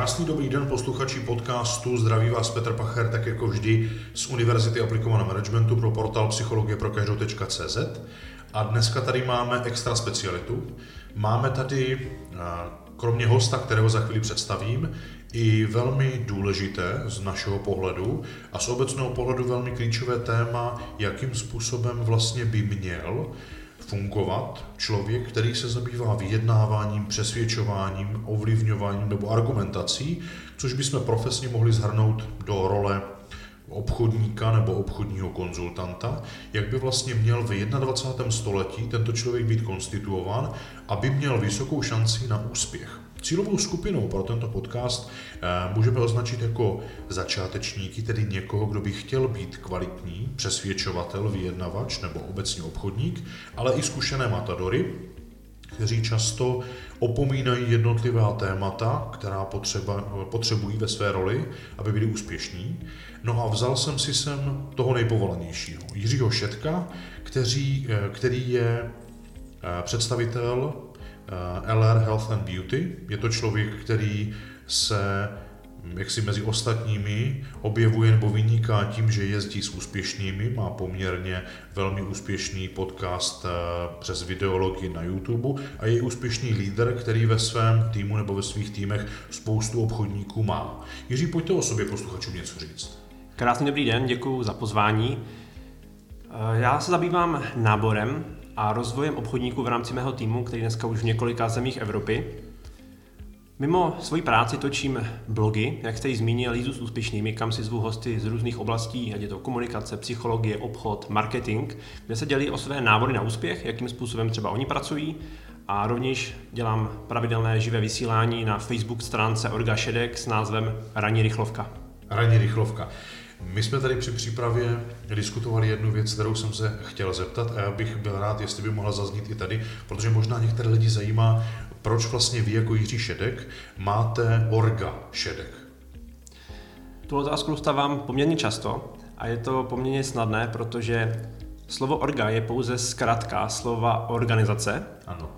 Krásný dobrý den posluchači podcastu. Zdraví vás Petr Pacher, tak jako vždy z Univerzity aplikovaného managementu pro portál psychologie pro každou.cz. A dneska tady máme extra specialitu. Máme tady, kromě hosta, kterého za chvíli představím, i velmi důležité z našeho pohledu a z obecného pohledu velmi klíčové téma, jakým způsobem vlastně by měl fungovat člověk, který se zabývá vyjednáváním, přesvědčováním, ovlivňováním nebo argumentací, což bychom profesně mohli zhrnout do role obchodníka nebo obchodního konzultanta, jak by vlastně měl v 21. století tento člověk být konstituován, aby měl vysokou šanci na úspěch. Cílovou skupinou pro tento podcast eh, můžeme označit jako začátečníky, tedy někoho, kdo by chtěl být kvalitní přesvědčovatel, vyjednavač nebo obecně obchodník, ale i zkušené matadory, kteří často opomínají jednotlivá témata, která potřeba, potřebují ve své roli, aby byli úspěšní. No a vzal jsem si sem toho nejpovolanějšího, Jiřího Šetka, který, eh, který je eh, představitel LR Health and Beauty. Je to člověk, který se jak si mezi ostatními objevuje nebo vyniká tím, že jezdí s úspěšnými, má poměrně velmi úspěšný podcast eh, přes videologii na YouTube a je úspěšný líder, který ve svém týmu nebo ve svých týmech spoustu obchodníků má. Jiří, pojďte o sobě posluchačům něco říct. Krásný dobrý den, děkuji za pozvání. Eh, já se zabývám náborem a rozvojem obchodníků v rámci mého týmu, který dneska už v několika zemích Evropy. Mimo svoji práci točím blogy, jak jste ji zmínil, Lízu s úspěšnými, kam si zvu hosty z různých oblastí, ať je to komunikace, psychologie, obchod, marketing, kde se dělí o své návody na úspěch, jakým způsobem třeba oni pracují a rovněž dělám pravidelné živé vysílání na Facebook stránce Orga Šedek s názvem Ranní rychlovka. Ranní rychlovka. My jsme tady při přípravě diskutovali jednu věc, kterou jsem se chtěl zeptat a já bych byl rád, jestli by mohla zaznít i tady, protože možná některé lidi zajímá, proč vlastně vy jako Jiří Šedek máte orga Šedek. Tu otázku dostávám poměrně často a je to poměrně snadné, protože slovo orga je pouze zkrátka slova organizace. Ano.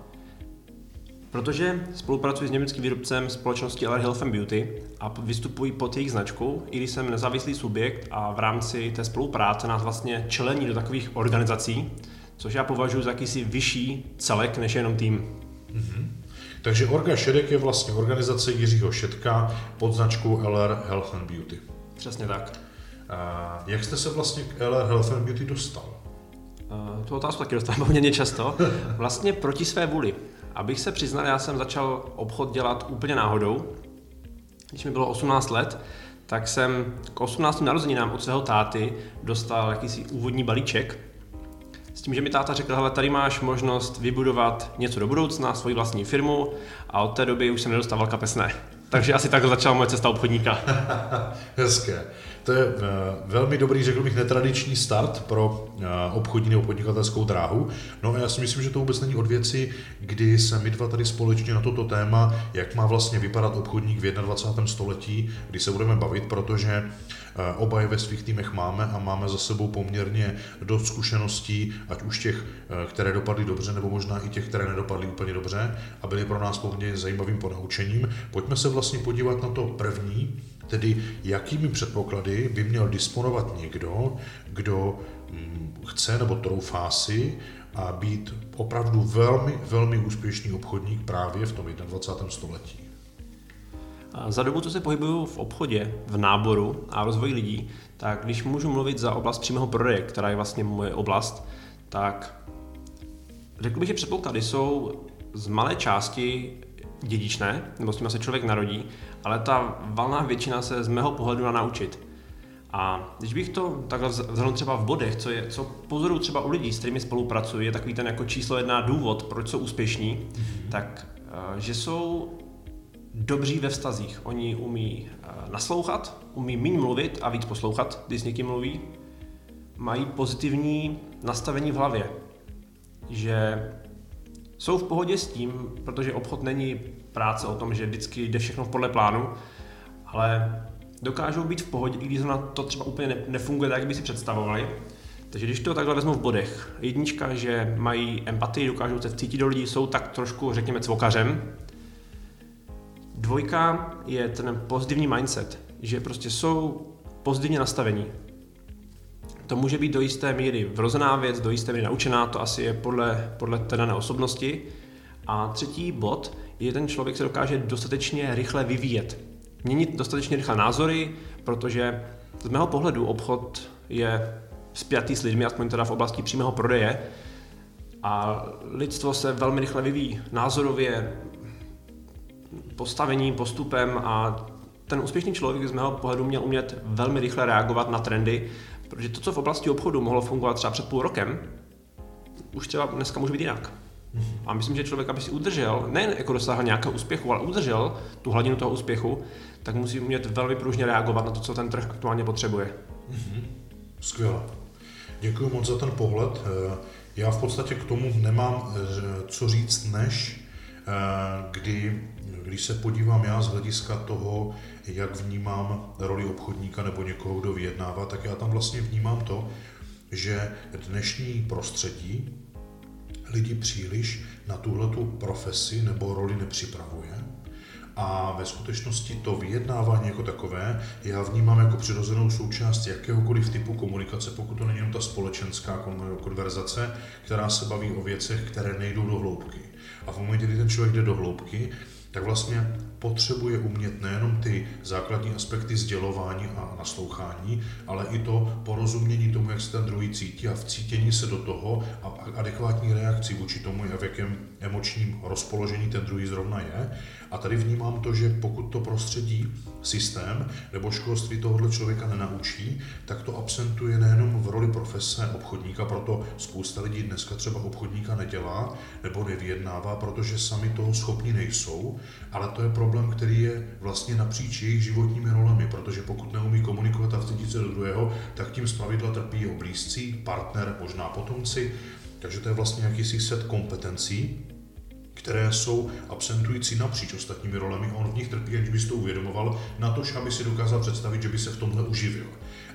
Protože spolupracuji s německým výrobcem společnosti LR Health and Beauty a vystupuji pod jejich značkou, i když jsem nezávislý subjekt a v rámci té spolupráce nás vlastně čelení do takových organizací, což já považuji za jakýsi vyšší celek než jenom tým. Mm-hmm. Takže Orga Šedek je vlastně organizace Jiřího Šedka pod značkou LR Health and Beauty. Přesně tak. A jak jste se vlastně k LR Health and Beauty dostal? Uh, tu otázku taky dostávám poměrně často. Vlastně proti své vůli. Abych se přiznal, já jsem začal obchod dělat úplně náhodou. Když mi bylo 18 let, tak jsem k 18. narozeninám od svého táty dostal jakýsi úvodní balíček, s tím, že mi táta řekl, hele, tady máš možnost vybudovat něco do budoucna, svoji vlastní firmu a od té doby už jsem nedostával kapesné. Takže asi tak začala moje cesta obchodníka. Hezké. To je uh, velmi dobrý, řekl bych, netradiční start pro uh, obchodní nebo podnikatelskou dráhu. No a já si myslím, že to vůbec není od věci, kdy se my dva tady společně na toto téma, jak má vlastně vypadat obchodník v 21. století, kdy se budeme bavit, protože uh, oba je ve svých týmech máme a máme za sebou poměrně dost zkušeností, ať už těch, které dopadly dobře, nebo možná i těch, které nedopadly úplně dobře a byly pro nás poměrně zajímavým ponaučením. Pojďme se vlastně podívat na to první, Tedy jakými předpoklady by měl disponovat někdo, kdo mm, chce nebo troufá si a být opravdu velmi, velmi úspěšný obchodník právě v tom 21. století. Za dobu, co se pohybuju v obchodě, v náboru a rozvoji lidí, tak když můžu mluvit za oblast přímého prodeje, která je vlastně moje oblast, tak řekl bych, že předpoklady jsou z malé části dědičné, nebo s tím se člověk narodí, ale ta valná většina se z mého pohledu na naučit. A když bych to takhle vzal třeba v bodech, co, je, co pozoruju třeba u lidí, s kterými spolupracuji, je takový ten jako číslo jedna důvod, proč jsou úspěšní, mm-hmm. tak eh, že jsou dobří ve vztazích. Oni umí eh, naslouchat, umí méně mluvit a víc poslouchat, když s někým mluví. Mají pozitivní nastavení v hlavě, že jsou v pohodě s tím, protože obchod není práce o tom, že vždycky jde všechno podle plánu, ale dokážou být v pohodě, i když na to třeba úplně nefunguje tak, jak by si představovali. Takže když to takhle vezmu v bodech, jednička, že mají empatii, dokážou se vcítit do lidí, jsou tak trošku, řekněme, cvokařem. Dvojka je ten pozitivní mindset, že prostě jsou pozitivně nastavení. To může být do jisté míry vrozená věc, do jisté míry naučená, to asi je podle, podle té dané osobnosti. A třetí bod je, ten člověk se dokáže dostatečně rychle vyvíjet. Měnit dostatečně rychle názory, protože z mého pohledu obchod je spjatý s lidmi, aspoň teda v oblasti přímého prodeje. A lidstvo se velmi rychle vyvíjí názorově, postavením, postupem a ten úspěšný člověk z mého pohledu měl umět velmi rychle reagovat na trendy, protože to, co v oblasti obchodu mohlo fungovat třeba před půl rokem, už třeba dneska může být jinak. A myslím, že člověk, aby si udržel, nejen jako dosáhl nějakého úspěchu, ale udržel tu hladinu toho úspěchu, tak musí umět velmi pružně reagovat na to, co ten trh aktuálně potřebuje. Skvěle. Děkuji moc za ten pohled. Eh, já v podstatě k tomu nemám eh, co říct, než eh, kdy, když se podívám já z hlediska toho, jak vnímám roli obchodníka nebo někoho, kdo vyjednává, tak já tam vlastně vnímám to, že dnešní prostředí lidi příliš na tuhletu profesi nebo roli nepřipravuje. A ve skutečnosti to vyjednávání jako takové já vnímám jako přirozenou součást jakéhokoliv typu komunikace, pokud to není jenom ta společenská konverzace, která se baví o věcech, které nejdou do hloubky. A v momentě, kdy ten člověk jde do hloubky, tak vlastně potřebuje umět nejenom ty základní aspekty sdělování a naslouchání, ale i to porozumění tomu, jak se ten druhý cítí a vcítění se do toho a adekvátní reakci vůči tomu, v jakém emočním rozpoložení ten druhý zrovna je. A tady vnímám to, že pokud to prostředí, systém nebo školství tohohle člověka nenaučí, tak to absentuje nejenom v roli profese obchodníka, proto spousta lidí dneska třeba obchodníka nedělá nebo nevyjednává, protože sami toho schopni nejsou, ale to je problém, který je vlastně napříč jejich životními rolemi, protože pokud neumí komunikovat a vcítit se do druhého, tak tím zpravidla trpí jeho blízcí, partner, možná potomci, takže to je vlastně jakýsi set kompetencí, které jsou absentující napříč ostatními rolemi a on v nich trpí, aniž by si to uvědomoval, na to, aby si dokázal představit, že by se v tomhle uživil.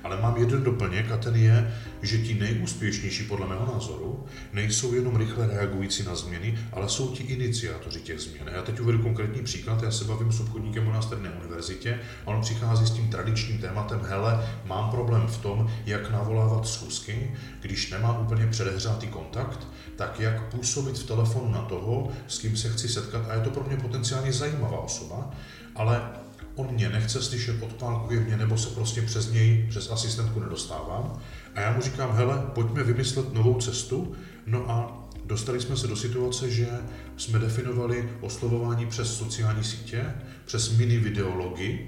Ale mám jeden doplněk a ten je, že ti nejúspěšnější podle mého názoru nejsou jenom rychle reagující na změny, ale jsou ti iniciátoři těch změn. Já teď uvedu konkrétní příklad, já se bavím s obchodníkem u nás tady na univerzitě a on přichází s tím tradičním tématem, hele, mám problém v tom, jak navolávat schůzky, když nemám úplně předehřátý kontakt, tak jak působit v telefonu na toho, s kým se chci setkat a je to pro mě potenciálně zajímavá osoba, ale on mě nechce slyšet, odpálkuje mě, nebo se prostě přes něj, přes asistentku nedostávám. A já mu říkám, hele, pojďme vymyslet novou cestu. No a dostali jsme se do situace, že jsme definovali oslovování přes sociální sítě, přes mini videology,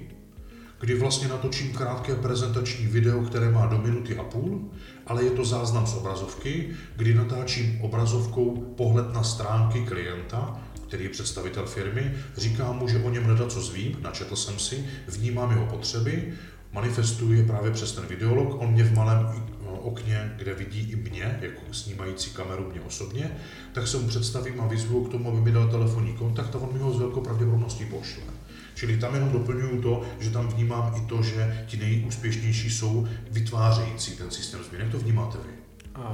kdy vlastně natočím krátké prezentační video, které má do minuty a půl, ale je to záznam z obrazovky, kdy natáčím obrazovkou pohled na stránky klienta, který je představitel firmy, říkám mu, že o něm nedat co zvím, načetl jsem si, vnímám jeho potřeby, manifestuje právě přes ten videolog, on mě v malém okně, kde vidí i mě, jako snímající kameru mě osobně, tak se mu představím a vyzvu k tomu, aby mi dal telefonní kontakt a on mi ho s velkou pravděpodobností pošle. Čili tam jenom doplňuju to, že tam vnímám i to, že ti nejúspěšnější jsou vytvářející ten systém změn. Jak to vnímáte vy?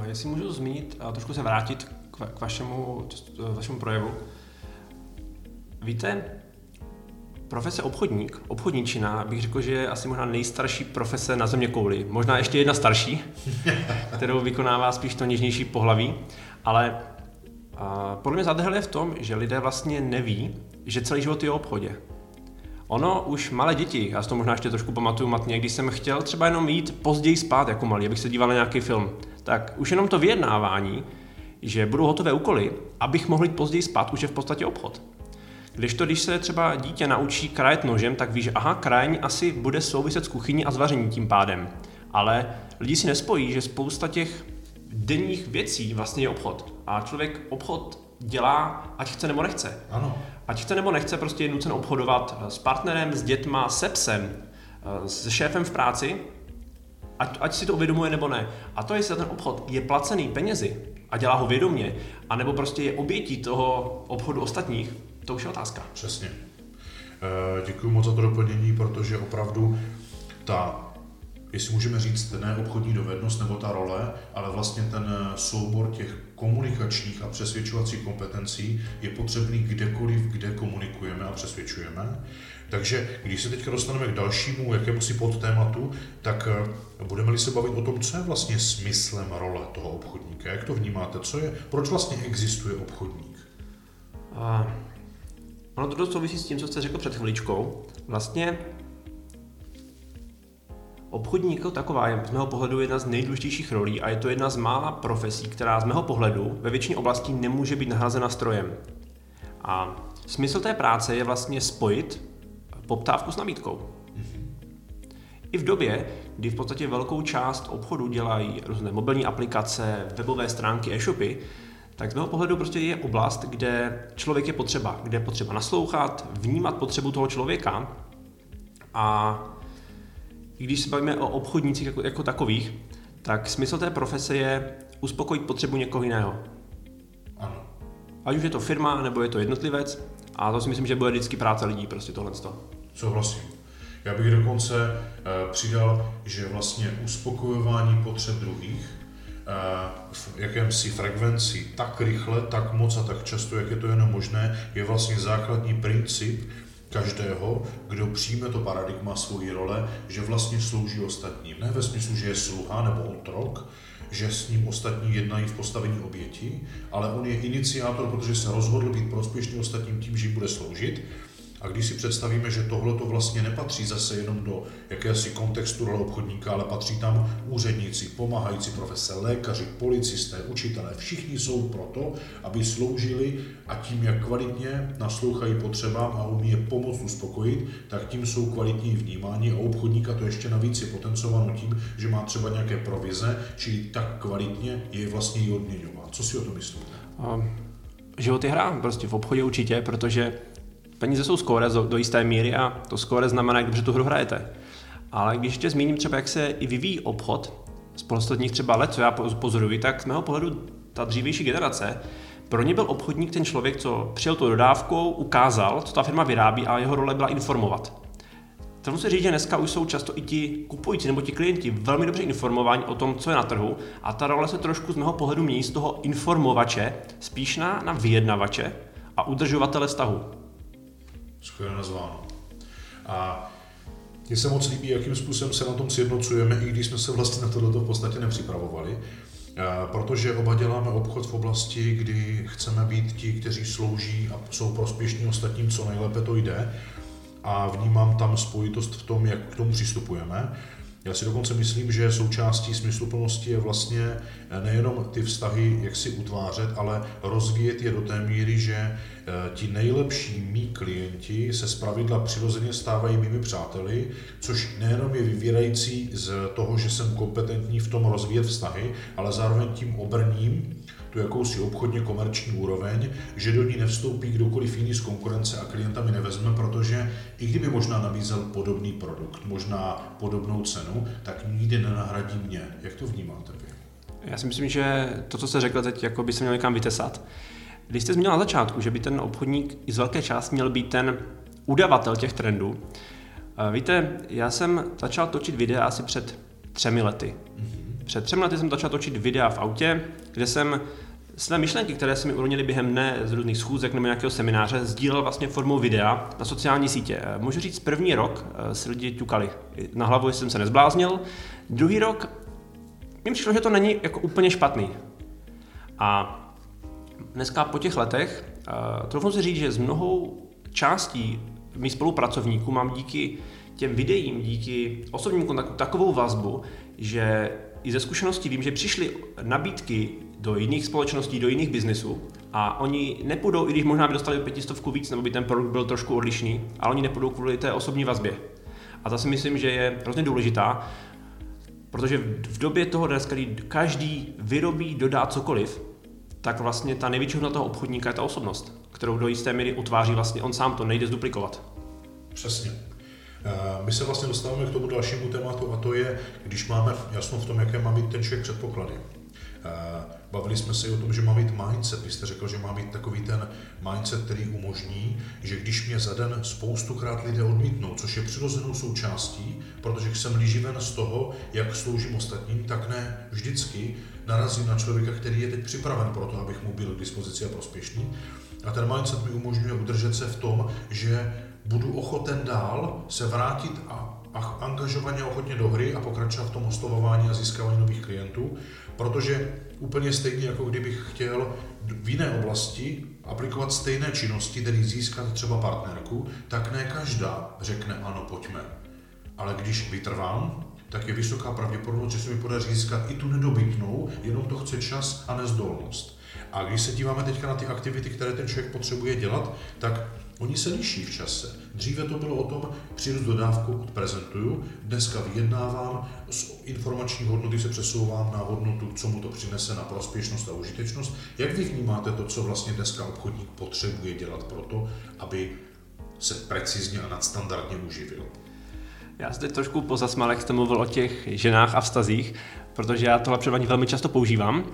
Jestli můžu zmínit a trošku se vrátit k vašemu, vašemu projevu, Víte, profese obchodník, obchodníčina, bych řekl, že je asi možná nejstarší profese na země kouli. Možná ještě jedna starší, kterou vykonává spíš to něžnější pohlaví, ale a podle mě zadrhel je v tom, že lidé vlastně neví, že celý život je o obchodě. Ono už malé děti, já si to možná ještě trošku pamatuju matně, když jsem chtěl třeba jenom jít později spát jako malý, abych se díval na nějaký film, tak už jenom to vyjednávání, že budou hotové úkoly, abych mohl jít později spát, už je v podstatě obchod. Když to, když se třeba dítě naučí krajet nožem, tak ví, že aha, krajení asi bude souviset s kuchyní a s vařením tím pádem. Ale lidi si nespojí, že spousta těch denních věcí vlastně je obchod. A člověk obchod dělá, ať chce nebo nechce. Ano. Ať chce nebo nechce, prostě je nucen obchodovat s partnerem, s dětma, se psem, s šéfem v práci, ať, ať si to uvědomuje nebo ne. A to, jestli ten obchod je placený penězi a dělá ho vědomě, anebo prostě je obětí toho obchodu ostatních, to už je otázka. Přesně. Eh, Děkuji moc za to doplnění, protože opravdu ta jestli můžeme říct, ne obchodní dovednost nebo ta role, ale vlastně ten soubor těch komunikačních a přesvědčovacích kompetencí je potřebný kdekoliv, kde komunikujeme a přesvědčujeme. Takže když se teď dostaneme k dalšímu jakému si podtématu, tak eh, budeme-li se bavit o tom, co je vlastně smyslem role toho obchodníka, jak to vnímáte, co je, proč vlastně existuje obchodník? A ono to dost souvisí s tím, co jste řekl před chviličkou. Vlastně Obchodník jako taková je z mého pohledu jedna z nejdůležitějších rolí a je to jedna z mála profesí, která z mého pohledu ve většině oblastí nemůže být nahrazena strojem. A smysl té práce je vlastně spojit poptávku s nabídkou. I v době, kdy v podstatě velkou část obchodu dělají různé mobilní aplikace, webové stránky, e-shopy, tak z mého pohledu prostě je oblast, kde člověk je potřeba, kde je potřeba naslouchat, vnímat potřebu toho člověka a i když se bavíme o obchodnících jako, jako takových, tak smysl té profese je uspokojit potřebu někoho jiného. Ano. Ať už je to firma, nebo je to jednotlivec, a to si myslím, že bude vždycky práce lidí, prostě tohle. Souhlasím. Já bych dokonce uh, přidal, že vlastně uspokojování potřeb druhých uh, v jakémsi frekvenci tak rychle, tak moc a tak často, jak je to jenom možné, je vlastně základní princip každého, kdo přijme to paradigma svojí role, že vlastně slouží ostatním. Ne ve smyslu, že je sluha nebo otrok, že s ním ostatní jednají v postavení oběti, ale on je iniciátor, protože se rozhodl být prospěšný ostatním tím, že jim bude sloužit a když si představíme, že tohle to vlastně nepatří zase jenom do jakési kontextu role obchodníka, ale patří tam úředníci, pomáhající profese, lékaři, policisté, učitelé, všichni jsou proto, aby sloužili a tím, jak kvalitně naslouchají potřebám a umí je pomoct uspokojit, tak tím jsou kvalitní vnímání a obchodníka to ještě navíc je potencováno tím, že má třeba nějaké provize, čili tak kvalitně je vlastně i odměňovat. Co si o to myslíte? Um, život je hra, prostě v obchodě určitě, protože peníze jsou skóre do jisté míry a to skóre znamená, jak dobře tu hru hrajete. Ale když ještě zmíním třeba, jak se i vyvíjí obchod z posledních třeba let, co já pozoruji, tak z mého pohledu ta dřívější generace, pro ně byl obchodník ten člověk, co přijel tu dodávkou, ukázal, co ta firma vyrábí a jeho role byla informovat. To musím říct, že dneska už jsou často i ti kupující nebo ti klienti velmi dobře informováni o tom, co je na trhu a ta role se trošku z mého pohledu mění z toho informovače spíš na, na vyjednavače a udržovatele vztahu skvěle nazváno. A mně se moc líbí, jakým způsobem se na tom sjednocujeme, i když jsme se vlastně na tohleto v podstatě nepřipravovali, protože oba děláme obchod v oblasti, kdy chceme být ti, kteří slouží a jsou prospěšní ostatním, co nejlépe to jde a vnímám tam spojitost v tom, jak k tomu přistupujeme. Já si dokonce myslím, že součástí smysluplnosti je vlastně eh, nejenom ty vztahy, jak si utvářet, ale rozvíjet je do té míry, že eh, ti nejlepší mý klienti se zpravidla přirozeně stávají mými přáteli, což nejenom je vyvírající z toho, že jsem kompetentní v tom rozvíjet vztahy, ale zároveň tím obrním tu jakousi obchodně komerční úroveň, že do ní nevstoupí kdokoliv jiný z konkurence a klienta mi nevezme, protože i kdyby možná nabízel podobný produkt, možná podobnou cenu, tak nikdy nenahradí mě. Jak to vnímáte vy? Já si myslím, že to, co jste řekl teď, jako by se měl někam vytesat. Když jste zmínil na začátku, že by ten obchodník i z velké části měl být ten udavatel těch trendů, víte, já jsem začal točit videa asi před třemi lety. Mm-hmm. Před třemi lety jsem začal točit videa v autě, kde jsem své myšlenky, které se mi urodily během dne z různých schůzek nebo nějakého semináře, sdílel vlastně formou videa na sociální sítě. Můžu říct, první rok eh, si lidi ťukali. Na hlavu jsem se nezbláznil. Druhý rok mi přišlo, že to není jako úplně špatný. A dneska po těch letech, uh, trochu si říct, že z mnohou částí mých spolupracovníků mám díky těm videím, díky osobním kontaktu takovou vazbu, že i ze zkušeností vím, že přišly nabídky do jiných společností, do jiných biznesů a oni nepůjdou, i když možná by dostali pětistovku víc, nebo by ten produkt byl trošku odlišný, ale oni nepůjdou kvůli té osobní vazbě. A to si myslím, že je hrozně důležitá, protože v době toho dneska, kdy každý vyrobí, dodá cokoliv, tak vlastně ta největší hodnota toho obchodníka je ta osobnost, kterou do jisté míry utváří vlastně on sám, to nejde zduplikovat. Přesně. Eh, my se vlastně dostáváme k tomu dalšímu tématu a to je, když máme jasno v tom, jaké má být ten člověk předpoklady. Eh, bavili jsme se i o tom, že má být mindset. Vy jste řekl, že má být takový ten mindset, který umožní, že když mě za den spoustukrát lidé odmítnou, což je přirozenou součástí, protože jsem líživen z toho, jak sloužím ostatním, tak ne vždycky narazím na člověka, který je teď připraven pro to, abych mu byl k dispozici a prospěšný. A ten mindset mi umožňuje udržet se v tom, že budu ochoten dál se vrátit a a angažovaně ochotně do hry a pokračovat v tom oslovování a získávání nových klientů, protože úplně stejně, jako kdybych chtěl v jiné oblasti aplikovat stejné činnosti, tedy získat třeba partnerku, tak ne každá řekne ano, pojďme. Ale když vytrvám, tak je vysoká pravděpodobnost, že se mi podaří získat i tu nedobytnou, jenom to chce čas a nezdolnost. A když se díváme teďka na ty aktivity, které ten člověk potřebuje dělat, tak Oni se liší v čase. Dříve to bylo o tom, přijdu dodávku, odprezentuju, dneska vyjednávám, z informační hodnoty se přesouvám na hodnotu, co mu to přinese na prospěšnost a užitečnost. Jak vy vnímáte to, co vlastně dneska obchodník potřebuje dělat pro to, aby se precizně a nadstandardně uživil? Já zde trošku pozasmal, jak jste mluvil o těch ženách a vztazích, protože já tohle předvání velmi často používám.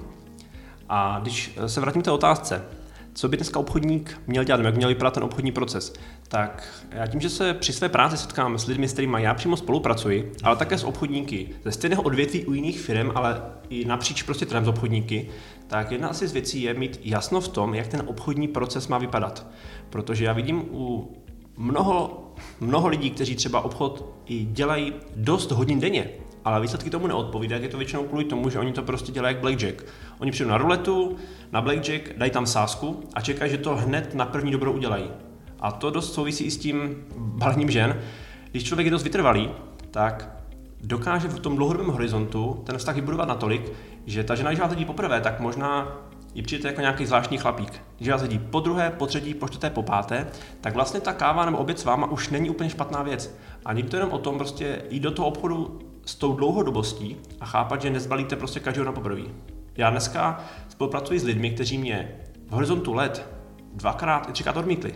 A když se vrátím k té otázce, co by dneska obchodník měl dělat, jak měl vypadat ten obchodní proces, tak já tím, že se při své práci setkám s lidmi, s kterými já přímo spolupracuji, ale také s obchodníky ze stejného odvětví u jiných firm, ale i napříč prostě trhem z obchodníky, tak jedna asi z věcí je mít jasno v tom, jak ten obchodní proces má vypadat. Protože já vidím u mnoho, mnoho lidí, kteří třeba obchod i dělají dost hodin denně, ale výsledky tomu neodpovídají, je to většinou kvůli tomu, že oni to prostě dělají jak blackjack. Oni přijdou na ruletu, na blackjack, dají tam sásku a čekají, že to hned na první dobro udělají. A to dost souvisí i s tím balením žen. Když člověk je dost vytrvalý, tak dokáže v tom dlouhodobém horizontu ten vztah vybudovat natolik, že ta žena, když vás vidí poprvé, tak možná ji přijde jako nějaký zvláštní chlapík. Když vás vidí po druhé, po třetí, po čtvrté, po páté, tak vlastně ta káva nebo oběd s váma už není úplně špatná věc. A není to jenom o tom prostě jít do toho obchodu s tou dlouhodobostí a chápat, že nezbalíte prostě každého na poprvé. Já dneska spolupracuji s lidmi, kteří mě v horizontu let dvakrát, třikrát odmítli.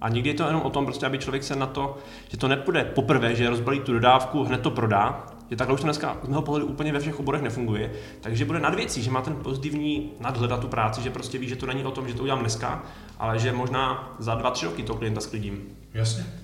A někdy je to jenom o tom, prostě, aby člověk se na to, že to nepůjde poprvé, že rozbalí tu dodávku, hned to prodá, že takhle už to dneska z mého pohledu úplně ve všech oborech nefunguje. Takže bude nad věcí, že má ten pozitivní nadhled tu práci, že prostě ví, že to není o tom, že to udělám dneska, ale že možná za dva, tři roky toho klienta sklidím. Jasně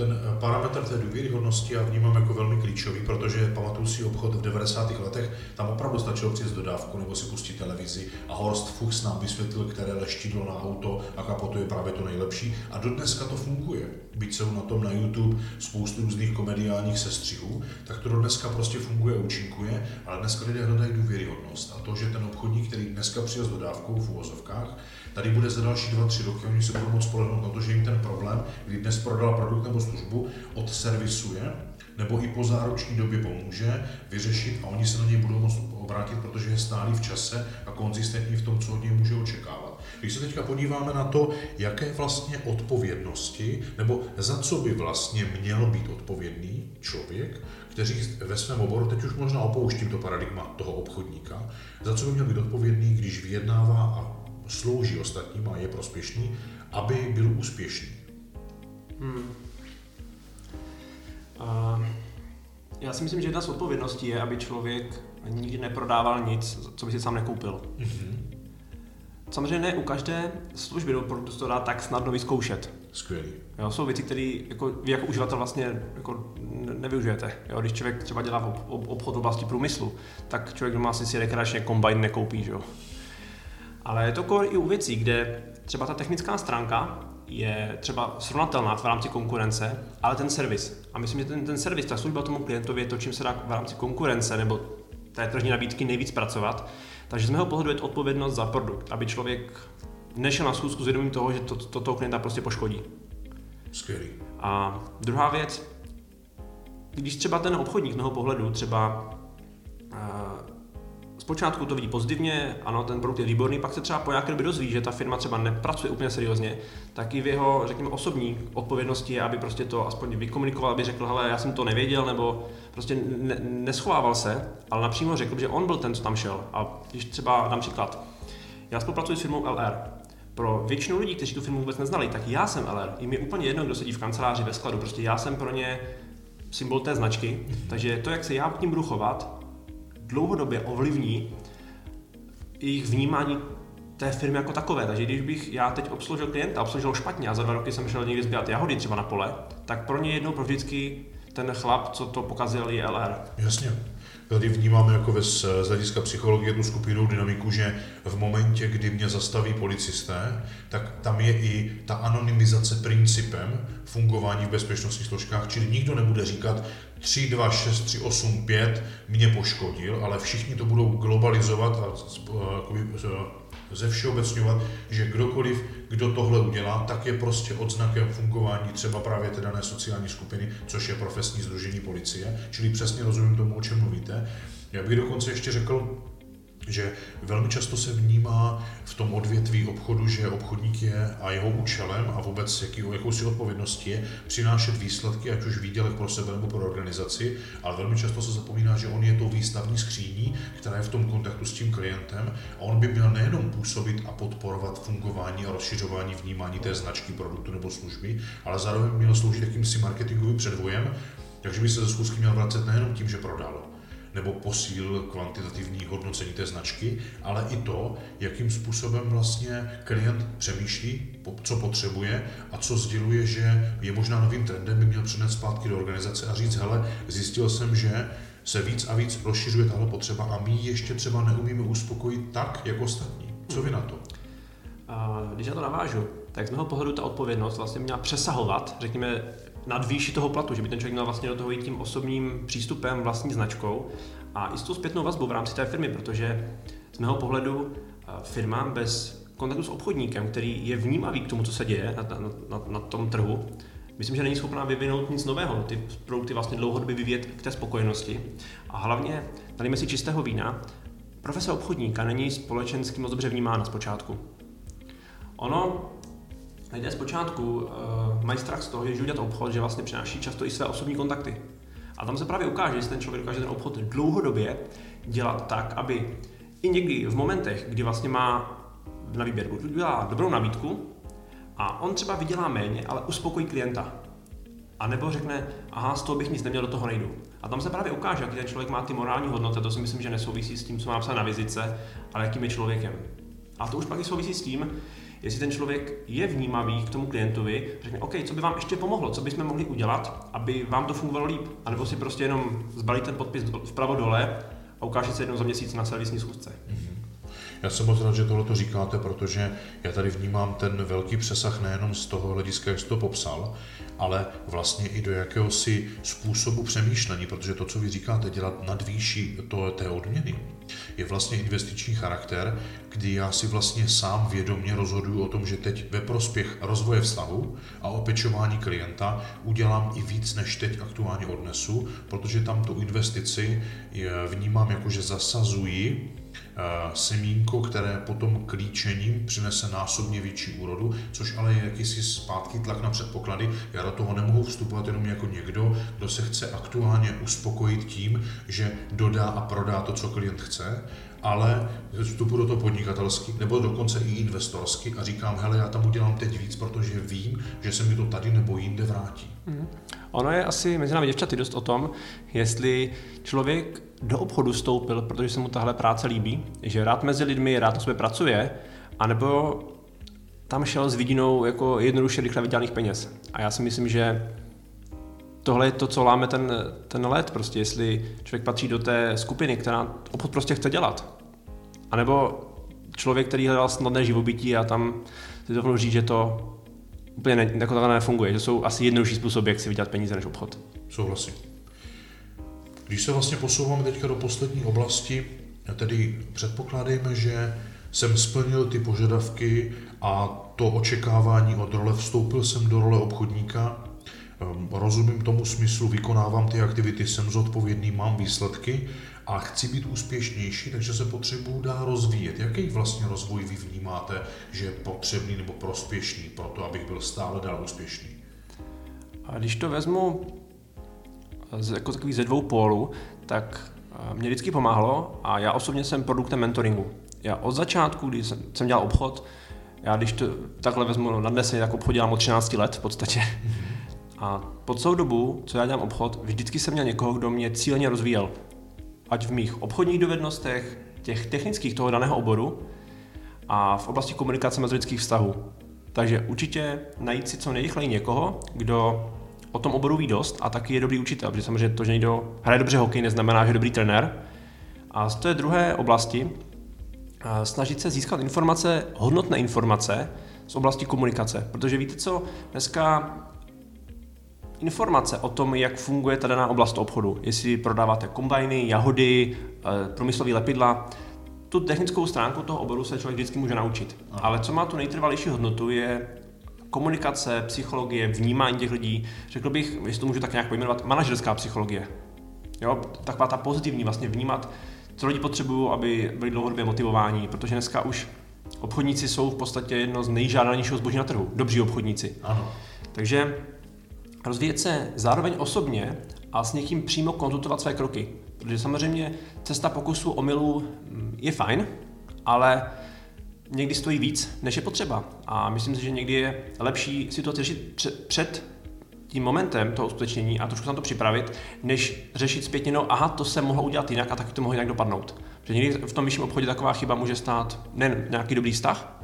ten eh, parametr té důvěryhodnosti já vnímám jako velmi klíčový, protože pamatuju si obchod v 90. letech, tam opravdu stačilo přijít dodávku nebo si pustit televizi a Horst Fuchs nám vysvětlil, které leštidlo na auto a kapotu je právě to nejlepší. A dodneska to funguje. Byť jsou na tom na YouTube spoustu různých komediálních sestřihů, tak to dneska prostě funguje účinkuje, ale dneska lidé hledají důvěryhodnost. A to, že ten obchodník, který dneska přijel s dodávkou v uvozovkách, tady bude za další dva, tři roky, oni se budou moc spolehnout na to, že jim ten problém, kdy dnes prodal produkt nebo službu, odservisuje, nebo i po záruční době pomůže vyřešit a oni se na něj budou moct obrátit, protože je stálý v čase a konzistentní v tom, co od něj může očekávat. Když se teďka podíváme na to, jaké vlastně odpovědnosti, nebo za co by vlastně měl být odpovědný člověk, kteří ve svém oboru, teď už možná opouštím to paradigma toho obchodníka, za co by měl být odpovědný, když vyjednává a slouží ostatním a je prospěšný, aby byl úspěšný. Hmm. Uh, já si myslím, že jedna z odpovědností je, aby člověk nikdy neprodával nic, co by si sám nekoupil. Mm-hmm. Samozřejmě ne u každé služby nebo produktu to dá tak snadno vyzkoušet. Skvělý. Jo, jsou věci, které jako, vy jako uživatel vlastně jako nevyužijete. Jo, když člověk třeba dělá v obchod v oblasti průmyslu, tak člověk doma si si rekreačně kombajn nekoupí. Že jo? Ale je to core i u věcí, kde třeba ta technická stránka je třeba srovnatelná v rámci konkurence, ale ten servis. A myslím, že ten, ten servis, ta služba tomu klientovi je to, čím se dá v rámci konkurence nebo té tržní nabídky nejvíc pracovat. Takže z mého pohledu je to odpovědnost za produkt, aby člověk nešel na schůzku s vědomím toho, že to, to toho klienta prostě poškodí. Skvělý. A druhá věc, když třeba ten obchodník z mého pohledu třeba zpočátku to vidí pozitivně, ano, ten produkt je výborný, pak se třeba po nějaké době dozví, že ta firma třeba nepracuje úplně seriózně, tak i v jeho, řekněme, osobní odpovědnosti je, aby prostě to aspoň vykomunikoval, aby řekl, hele, já jsem to nevěděl, nebo prostě ne, neschovával se, ale napřímo řekl, že on byl ten, co tam šel. A když třeba dám příklad, já spolupracuji s firmou LR. Pro většinu lidí, kteří tu firmu vůbec neznali, tak já jsem LR. Jim je úplně jedno, kdo sedí v kanceláři ve skladu. Prostě já jsem pro ně symbol té značky. Takže to, jak se já k tím budu chovat, dlouhodobě ovlivní jejich vnímání té firmy jako takové. Takže když bych já teď obsloužil klienta, obsloužil špatně a za dva roky jsem šel někdy sbírat jahody třeba na pole, tak pro ně jednou pro vždycky ten chlap, co to pokazil, je LR. Jasně. Tady vnímáme jako ve, z hlediska psychologie tu skupinou dynamiku, že v momentě, kdy mě zastaví policisté, tak tam je i ta anonymizace principem fungování v bezpečnostních složkách, čili nikdo nebude říkat 3, 2, 6, 3, 8, 5 mě poškodil, ale všichni to budou globalizovat a ze všeobecňovat, že kdokoliv, kdo tohle udělá, tak je prostě odznakem fungování třeba právě té dané sociální skupiny, což je profesní združení policie, čili přesně rozumím tomu, o čem mluvíte. Já bych dokonce ještě řekl, že velmi často se vnímá v tom odvětví obchodu, že obchodník je a jeho účelem a vůbec jaký, jakousi odpovědností je přinášet výsledky, ať už výdělek pro sebe nebo pro organizaci, ale velmi často se zapomíná, že on je tou výstavní skříní, která je v tom kontaktu s tím klientem a on by měl nejenom působit a podporovat fungování a rozšiřování vnímání té značky produktu nebo služby, ale zároveň měl sloužit jakýmsi marketingovým předvojem, takže by se ze schůzky měl vracet nejenom tím, že prodal, nebo posílil kvantitativní hodnocení té značky, ale i to, jakým způsobem vlastně klient přemýšlí, co potřebuje a co sděluje, že je možná novým trendem, by měl přinést zpátky do organizace a říct, hele, zjistil jsem, že se víc a víc rozšiřuje tahle potřeba a my ještě třeba neumíme uspokojit tak, jako ostatní. Co vy na to? Když já to navážu, tak z mého pohledu ta odpovědnost vlastně měla přesahovat, řekněme, nad výši toho platu, že by ten člověk měl vlastně do toho jít tím osobním přístupem, vlastní značkou a i s tou zpětnou vazbou v rámci té firmy, protože z mého pohledu eh, firma bez kontaktu s obchodníkem, který je vnímavý k tomu, co se děje na, na, na, na tom trhu, myslím, že není schopná vyvinout nic nového, ty produkty vlastně dlouhodobě vyvíjet k té spokojenosti. A hlavně, tady si čistého vína, profese obchodníka není společensky moc dobře vnímána zpočátku. Ono lidé zpočátku uh, mají strach z toho, že udělat obchod, že vlastně přináší často i své osobní kontakty. A tam se právě ukáže, jestli ten člověk dokáže ten obchod dlouhodobě dělat tak, aby i někdy v momentech, kdy vlastně má na výběr, udělá dobrou nabídku a on třeba vydělá méně, ale uspokojí klienta. A nebo řekne, aha, z toho bych nic neměl, do toho nejdu. A tam se právě ukáže, jaký ten člověk má ty morální hodnoty, to si myslím, že nesouvisí s tím, co má napsat na vizice, ale jakým je člověkem. A to už pak i souvisí s tím, jestli ten člověk je vnímavý k tomu klientovi, řekne, OK, co by vám ještě pomohlo, co bychom mohli udělat, aby vám to fungovalo líp, a nebo si prostě jenom zbalí ten podpis vpravo dole a ukáže se jednou za měsíc na servisní schůzce. Mm-hmm. Já jsem moc rád, že tohle to říkáte, protože já tady vnímám ten velký přesah nejenom z toho hlediska, jak jste to popsal, ale vlastně i do jakéhosi způsobu přemýšlení, protože to, co vy říkáte, dělat nad výši to, té odměny, je vlastně investiční charakter, kdy já si vlastně sám vědomě rozhoduju o tom, že teď ve prospěch rozvoje vztahu a opečování klienta udělám i víc, než teď aktuálně odnesu, protože tam tu investici vnímám jako, že zasazuji semínko, které potom klíčením přinese násobně větší úrodu, což ale je jakýsi zpátky tlak na předpoklady. Já do toho nemohu vstupovat jenom jako někdo, kdo se chce aktuálně uspokojit tím, že dodá a prodá to, co klient chce, ale vstupu do toho podnikatelský nebo dokonce i investorsky a říkám, hele, já tam udělám teď víc, protože vím, že se mi to tady nebo jinde vrátí. Mm. Ono je asi mezi námi děvčaty dost o tom, jestli člověk do obchodu vstoupil, protože se mu tahle práce líbí, že rád mezi lidmi, rád na sobě pracuje, anebo tam šel s vidinou jako jednoduše rychle vydělaných peněz. A já si myslím, že tohle je to, co láme ten, ten let, prostě jestli člověk patří do té skupiny, která obchod prostě chce dělat. A nebo člověk, který hledal snadné živobytí a tam si to říct, že to úplně ne, jako takhle nefunguje, že jsou asi jednodušší způsoby, jak si vydělat peníze než obchod. Souhlasím. Když se vlastně posouváme teďka do poslední oblasti, tedy předpokládejme, že jsem splnil ty požadavky a to očekávání od role, vstoupil jsem do role obchodníka, rozumím tomu smyslu, vykonávám ty aktivity, jsem zodpovědný, mám výsledky a chci být úspěšnější, takže se potřebuju dál rozvíjet. Jaký vlastně rozvoj vy vnímáte, že je potřebný nebo prospěšný pro to, abych byl stále dál úspěšný? A když to vezmu z, jako takový ze dvou pólů, tak mě vždycky pomáhalo a já osobně jsem produktem mentoringu. Já od začátku, když jsem, jsem dělal obchod, já když to takhle vezmu na dnes, tak obchod dělám od 13 let v podstatě. A po celou dobu, co já dělám obchod, vždycky jsem měl někoho, kdo mě cíleně rozvíjel. ať v mých obchodních dovednostech, těch technických toho daného oboru a v oblasti komunikace mezi lidských vztahů. Takže určitě najít si co nejrychleji někoho, kdo o tom oboru ví dost a taky je dobrý učitel, protože samozřejmě to, že někdo hraje dobře hokej, neznamená, že je dobrý trenér. A z té druhé oblasti snažit se získat informace, hodnotné informace z oblasti komunikace. Protože víte co, dneska informace o tom, jak funguje ta daná oblast obchodu, jestli prodáváte kombajny, jahody, eh, průmyslové lepidla, tu technickou stránku toho oboru se člověk vždycky může naučit. Ale co má tu nejtrvalější hodnotu, je komunikace, psychologie, vnímání těch lidí. Řekl bych, jestli to můžu tak nějak pojmenovat, manažerská psychologie. Jo, taková ta pozitivní, vlastně vnímat, co lidi potřebují, aby byli dlouhodobě motivováni, protože dneska už obchodníci jsou v podstatě jedno z nejžádanějšího zboží na trhu, dobří obchodníci. Ano. Takže rozvíjet se zároveň osobně a s někým přímo konzultovat své kroky. Protože samozřejmě cesta pokusu omylů mm, je fajn, ale někdy stojí víc, než je potřeba. A myslím si, že někdy je lepší si to řešit před tím momentem toho uskutečnění a trošku se na to připravit, než řešit zpětně, no aha, to se mohlo udělat jinak a taky to mohlo jinak dopadnout. Protože někdy v tom vyšším obchodě taková chyba může stát nejen nějaký dobrý vztah,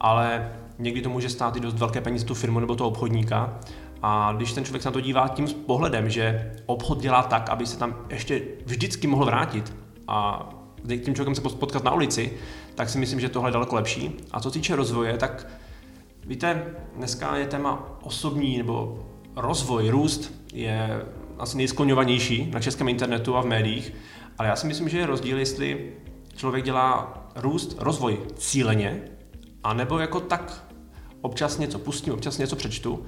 ale někdy to může stát i dost velké peníze tu firmu nebo toho obchodníka. A když ten člověk se na to dívá tím pohledem, že obchod dělá tak, aby se tam ještě vždycky mohl vrátit a tím člověkem se potkat na ulici, tak si myslím, že tohle je daleko lepší. A co týče rozvoje, tak víte, dneska je téma osobní nebo rozvoj, růst je asi nejskloňovanější na českém internetu a v médiích, ale já si myslím, že je rozdíl, jestli člověk dělá růst, rozvoj cíleně, anebo jako tak občas něco pustím, občas něco přečtu.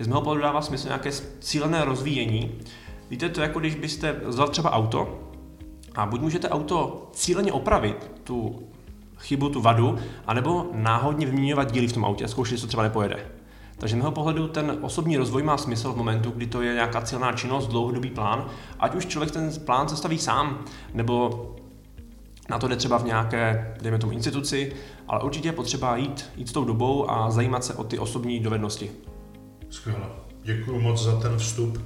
Z mého pohledu dává smysl nějaké cílené rozvíjení. Víte, to jako když byste vzal třeba auto a buď můžete auto cíleně opravit, tu chybu, tu vadu, anebo náhodně vyměňovat díly v tom autě a zkoušet, co třeba nepojede. Takže z mého pohledu ten osobní rozvoj má smysl v momentu, kdy to je nějaká cílená činnost, dlouhodobý plán, ať už člověk ten plán sestaví sám, nebo na to jde třeba v nějaké, dejme tomu, instituci, ale určitě je potřeba jít, jít s tou dobou a zajímat se o ty osobní dovednosti. Skvěle. Děkuji moc za ten vstup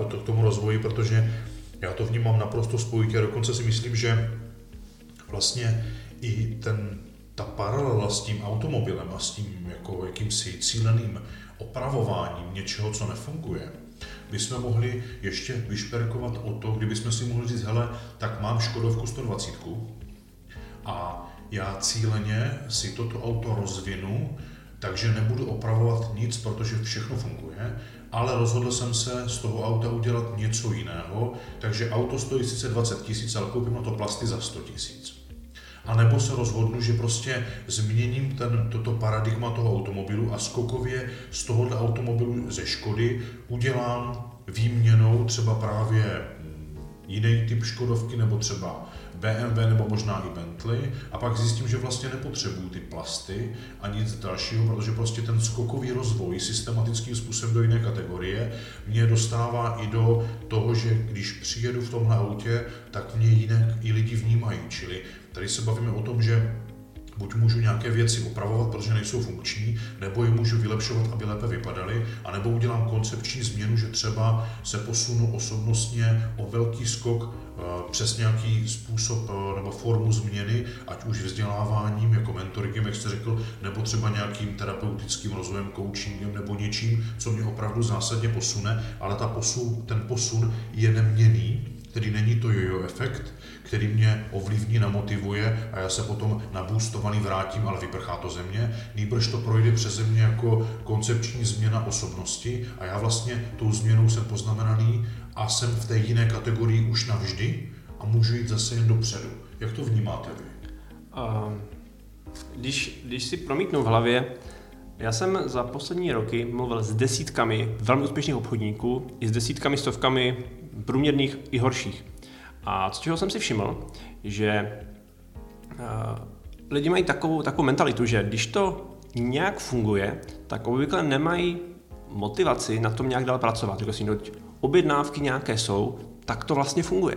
uh, k tomu rozvoji, protože já to vnímám naprosto spojitě. Dokonce si myslím, že vlastně i ten ta paralela s tím automobilem a s tím jako jakýmsi cíleným opravováním něčeho, co nefunguje, bychom mohli ještě vyšperkovat o to, kdybychom si mohli říct, hele, tak mám Škodovku 120 a já cíleně si toto auto rozvinu, takže nebudu opravovat nic, protože všechno funguje, ale rozhodl jsem se z toho auta udělat něco jiného, takže auto stojí sice 20 tisíc, ale koupím na to plasty za 100 tisíc. A nebo se rozhodnu, že prostě změním ten, toto paradigma toho automobilu a skokově z tohohle automobilu ze Škody udělám výměnou třeba právě jiný typ Škodovky nebo třeba BMW nebo možná i Bentley a pak zjistím, že vlastně nepotřebuju ty plasty a nic dalšího, protože prostě ten skokový rozvoj systematickým způsobem do jiné kategorie mě dostává i do toho, že když přijedu v tomhle autě, tak mě jinak i lidi vnímají. Čili tady se bavíme o tom, že buď můžu nějaké věci opravovat, protože nejsou funkční, nebo je můžu vylepšovat, aby lépe vypadaly, anebo udělám koncepční změnu, že třeba se posunu osobnostně o velký skok eh, přes nějaký způsob eh, nebo formu změny, ať už vzděláváním, jako mentorigem, jak jste řekl, nebo třeba nějakým terapeutickým rozvojem, coachingem nebo něčím, co mě opravdu zásadně posune, ale ta posun, ten posun je neměný, který není to jojo efekt, který mě ovlivní, namotivuje a já se potom nabůstovaný vrátím, ale vyprchá to ze mě. Nýbrž to projde přes mě jako koncepční změna osobnosti a já vlastně tou změnou jsem poznamenaný a jsem v té jiné kategorii už navždy a můžu jít zase jen dopředu. Jak to vnímáte vy? Uh, když, když si promítnu v hlavě, já jsem za poslední roky mluvil s desítkami velmi úspěšných obchodníků i s desítkami, stovkami průměrných i horších. A z čeho jsem si všiml, že uh, lidi mají takovou, takovou mentalitu, že když to nějak funguje, tak obvykle nemají motivaci na tom nějak dál pracovat. Jako si objednávky nějaké jsou, tak to vlastně funguje.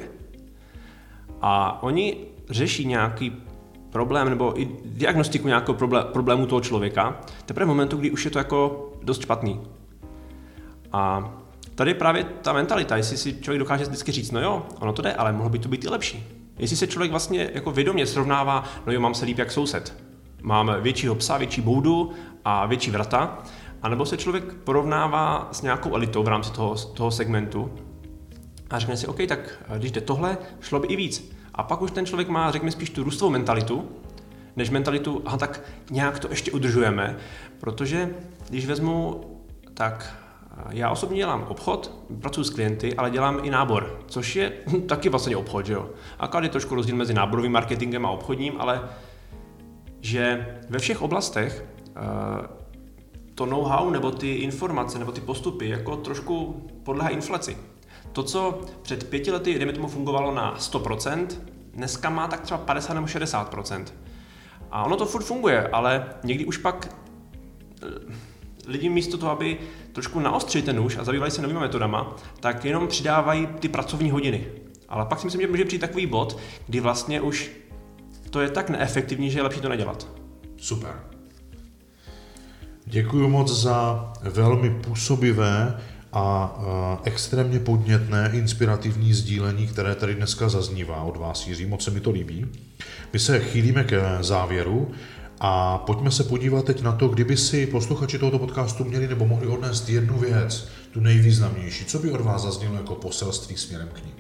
A oni řeší nějaký problém nebo i diagnostiku nějakého problému toho člověka teprve v momentu, kdy už je to jako dost špatný. A tady právě ta mentalita, jestli si člověk dokáže vždycky říct, no jo, ono to jde, ale mohlo by to být i lepší. Jestli se člověk vlastně jako vědomě srovnává, no jo, mám se líp jak soused, mám většího psa, větší boudu a větší vrata, anebo se člověk porovnává s nějakou elitou v rámci toho, toho segmentu a řekne si, OK, tak když jde tohle, šlo by i víc. A pak už ten člověk má, řekněme, spíš tu růstovou mentalitu, než mentalitu, aha, tak nějak to ještě udržujeme, protože když vezmu, tak já osobně dělám obchod, pracuji s klienty, ale dělám i nábor, což je taky vlastně obchod, že jo. Akorát je trošku rozdíl mezi náborovým marketingem a obchodním, ale že ve všech oblastech uh, to know-how nebo ty informace nebo ty postupy jako trošku podlehá inflaci. To, co před pěti lety, dejme tomu, fungovalo na 100%, dneska má tak třeba 50 nebo 60%. A ono to furt funguje, ale někdy už pak eh, lidi místo toho, aby trošku naostřili ten nůž a zabývali se novými metodama, tak jenom přidávají ty pracovní hodiny. Ale pak si myslím, že může přijít takový bod, kdy vlastně už to je tak neefektivní, že je lepší to nedělat. Super. Děkuji moc za velmi působivé a extrémně podnětné, inspirativní sdílení, které tady dneska zaznívá od vás, Jiří. Moc se mi to líbí. My se chýlíme k závěru a pojďme se podívat teď na to, kdyby si posluchači tohoto podcastu měli nebo mohli odnést jednu věc, tu nejvýznamnější. Co by od vás zaznělo jako poselství směrem k ním?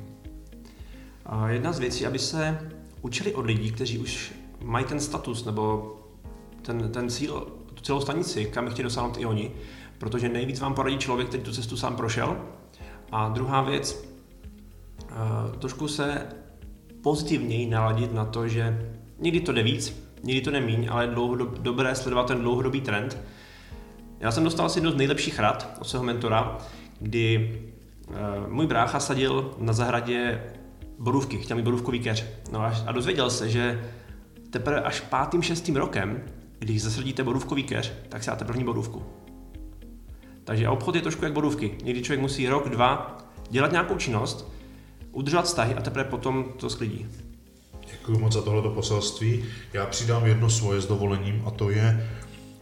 Jedna z věcí, aby se učili od lidí, kteří už mají ten status nebo ten, ten cíl, tu celou stanici, kam chtějí dosáhnout i oni, protože nejvíc vám poradí člověk, který tu cestu sám prošel. A druhá věc, trošku se pozitivněji naladit na to, že někdy to jde víc, někdy to nemíň, ale je dlouhodob, dobré sledovat ten dlouhodobý trend. Já jsem dostal asi jednu z nejlepších rad od svého mentora, kdy uh, můj brácha sadil na zahradě borůvky, chtěl mít borůvkový keř. No a, a dozvěděl se, že teprve až pátým, šestým rokem, když zasadíte borůvkový keř, tak si dáte první borůvku. Takže obchod je trošku jak borůvky. Někdy člověk musí rok, dva dělat nějakou činnost, udržovat vztahy a teprve potom to sklidí. Děkuji moc za tohleto poselství. Já přidám jedno svoje s dovolením a to je,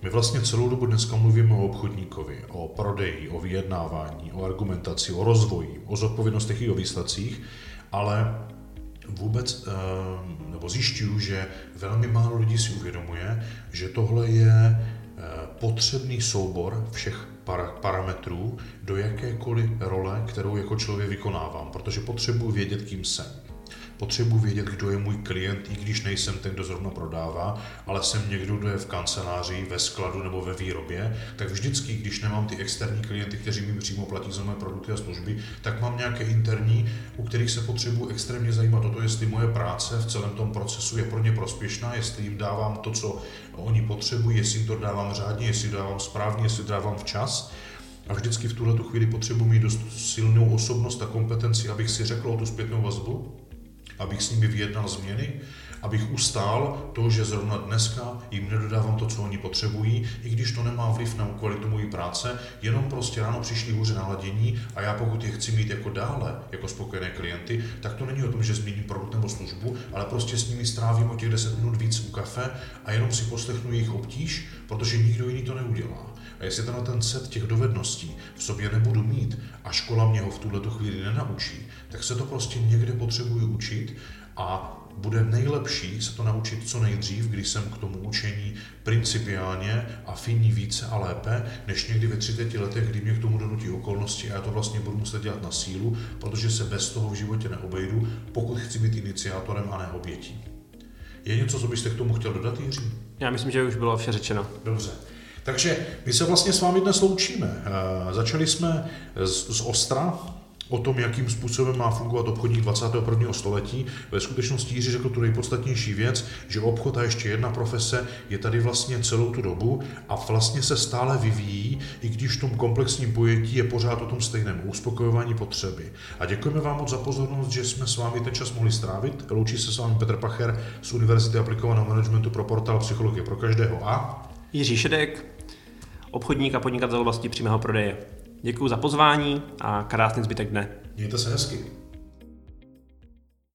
my vlastně celou dobu dneska mluvíme o obchodníkovi, o prodeji, o vyjednávání, o argumentaci, o rozvoji, o zodpovědnostech i o výsledcích, ale vůbec, eh, nebo zjišťuju, že velmi málo lidí si uvědomuje, že tohle je eh, potřebný soubor všech parametrů do jakékoliv role, kterou jako člověk vykonávám, protože potřebuji vědět, kým jsem. Potřebuji vědět, kdo je můj klient, i když nejsem ten, kdo zrovna prodává, ale jsem někdo, kdo je v kanceláři, ve skladu nebo ve výrobě, tak vždycky, když nemám ty externí klienty, kteří mi přímo platí za moje produkty a služby, tak mám nějaké interní, u kterých se potřebuji extrémně zajímat o to, jestli moje práce v celém tom procesu je pro ně prospěšná, jestli jim dávám to, co oni potřebují, jestli jim to dávám řádně, jestli dávám správně, jestli dávám včas. A vždycky v tuhle chvíli potřebuji mít dost silnou osobnost a kompetenci, abych si řekl o tu zpětnou vazbu, abych s nimi vyjednal změny, abych ustál to, že zrovna dneska jim nedodávám to, co oni potřebují, i když to nemá vliv na kvalitu mojí práce, jenom prostě ráno přišli hůře naladění a já pokud je chci mít jako dále, jako spokojené klienty, tak to není o tom, že změním produkt nebo službu, ale prostě s nimi strávím o těch 10 minut víc u kafe a jenom si poslechnu jejich obtíž, protože nikdo jiný to neudělá. A jestli tenhle ten set těch dovedností v sobě nebudu mít a škola mě ho v tuhle chvíli nenaučí, tak se to prostě někde potřebuji učit a bude nejlepší se to naučit co nejdřív, když jsem k tomu učení principiálně a finní více a lépe, než někdy ve 30 letech, kdy mě k tomu donutí okolnosti a já to vlastně budu muset dělat na sílu, protože se bez toho v životě neobejdu, pokud chci být iniciátorem a ne obětí. Je něco, co byste k tomu chtěl dodat, Jiří? Já myslím, že už bylo vše řečeno. Dobře. Takže my se vlastně s vámi dnes loučíme. Eh, začali jsme z, z Ostra, o tom, jakým způsobem má fungovat obchodník 21. století. Ve skutečnosti Jiří řekl tu nejpodstatnější věc, že obchod a ještě jedna profese je tady vlastně celou tu dobu a vlastně se stále vyvíjí, i když v tom komplexním pojetí je pořád o tom stejném uspokojování potřeby. A děkujeme vám moc za pozornost, že jsme s vámi ten čas mohli strávit. Loučí se s vámi Petr Pacher z Univerzity aplikovaného managementu pro portál Psychologie pro každého a Jiří Šedek, obchodník a podnikatel oblasti přímého prodeje. Děkuji za pozvání a krásný zbytek dne. Mějte se hezky.